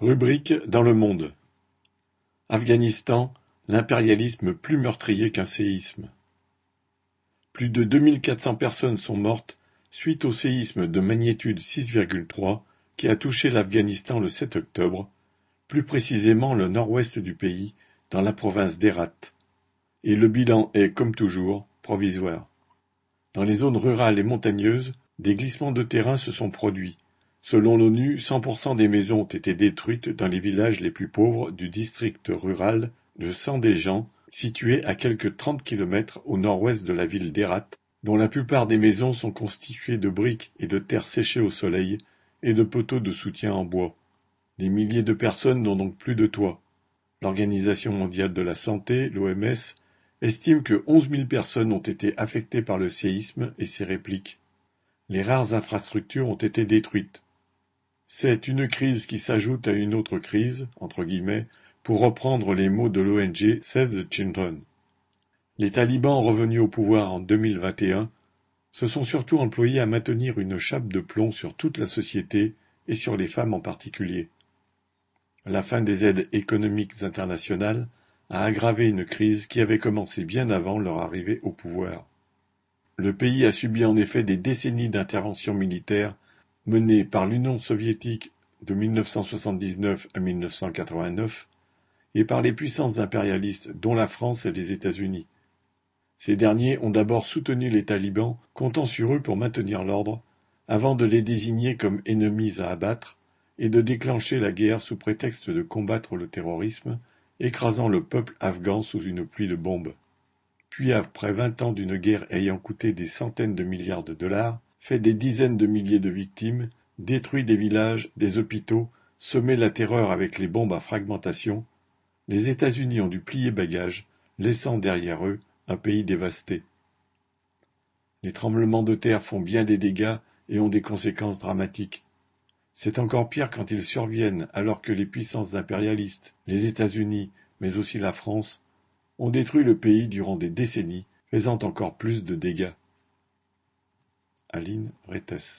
Rubrique dans le monde. Afghanistan, l'impérialisme plus meurtrier qu'un séisme. Plus de 2400 personnes sont mortes suite au séisme de magnitude 6,3 qui a touché l'Afghanistan le 7 octobre, plus précisément le nord-ouest du pays, dans la province d'Herat. Et le bilan est, comme toujours, provisoire. Dans les zones rurales et montagneuses, des glissements de terrain se sont produits Selon l'ONU, 100% des maisons ont été détruites dans les villages les plus pauvres du district rural de Sandéjan, situé à quelques 30 kilomètres au nord-ouest de la ville d'Herat, dont la plupart des maisons sont constituées de briques et de terre séchée au soleil et de poteaux de soutien en bois. Des milliers de personnes n'ont donc plus de toit. L'Organisation mondiale de la santé, l'OMS, estime que 11 000 personnes ont été affectées par le séisme et ses répliques. Les rares infrastructures ont été détruites. C'est une crise qui s'ajoute à une autre crise, entre guillemets, pour reprendre les mots de l'ONG Save the Children. Les talibans revenus au pouvoir en 2021 se sont surtout employés à maintenir une chape de plomb sur toute la société et sur les femmes en particulier. La fin des aides économiques internationales a aggravé une crise qui avait commencé bien avant leur arrivée au pouvoir. Le pays a subi en effet des décennies d'interventions militaires menée par l'Union soviétique de 1979 à 1989 et par les puissances impérialistes dont la France et les États-Unis. Ces derniers ont d'abord soutenu les talibans, comptant sur eux pour maintenir l'ordre, avant de les désigner comme ennemis à abattre et de déclencher la guerre sous prétexte de combattre le terrorisme, écrasant le peuple afghan sous une pluie de bombes. Puis après vingt ans d'une guerre ayant coûté des centaines de milliards de dollars, fait des dizaines de milliers de victimes, détruit des villages, des hôpitaux, semé la terreur avec les bombes à fragmentation, les États-Unis ont dû plier bagage, laissant derrière eux un pays dévasté. Les tremblements de terre font bien des dégâts et ont des conséquences dramatiques. C'est encore pire quand ils surviennent alors que les puissances impérialistes, les États-Unis, mais aussi la France, ont détruit le pays durant des décennies, faisant encore plus de dégâts. Aline Rettes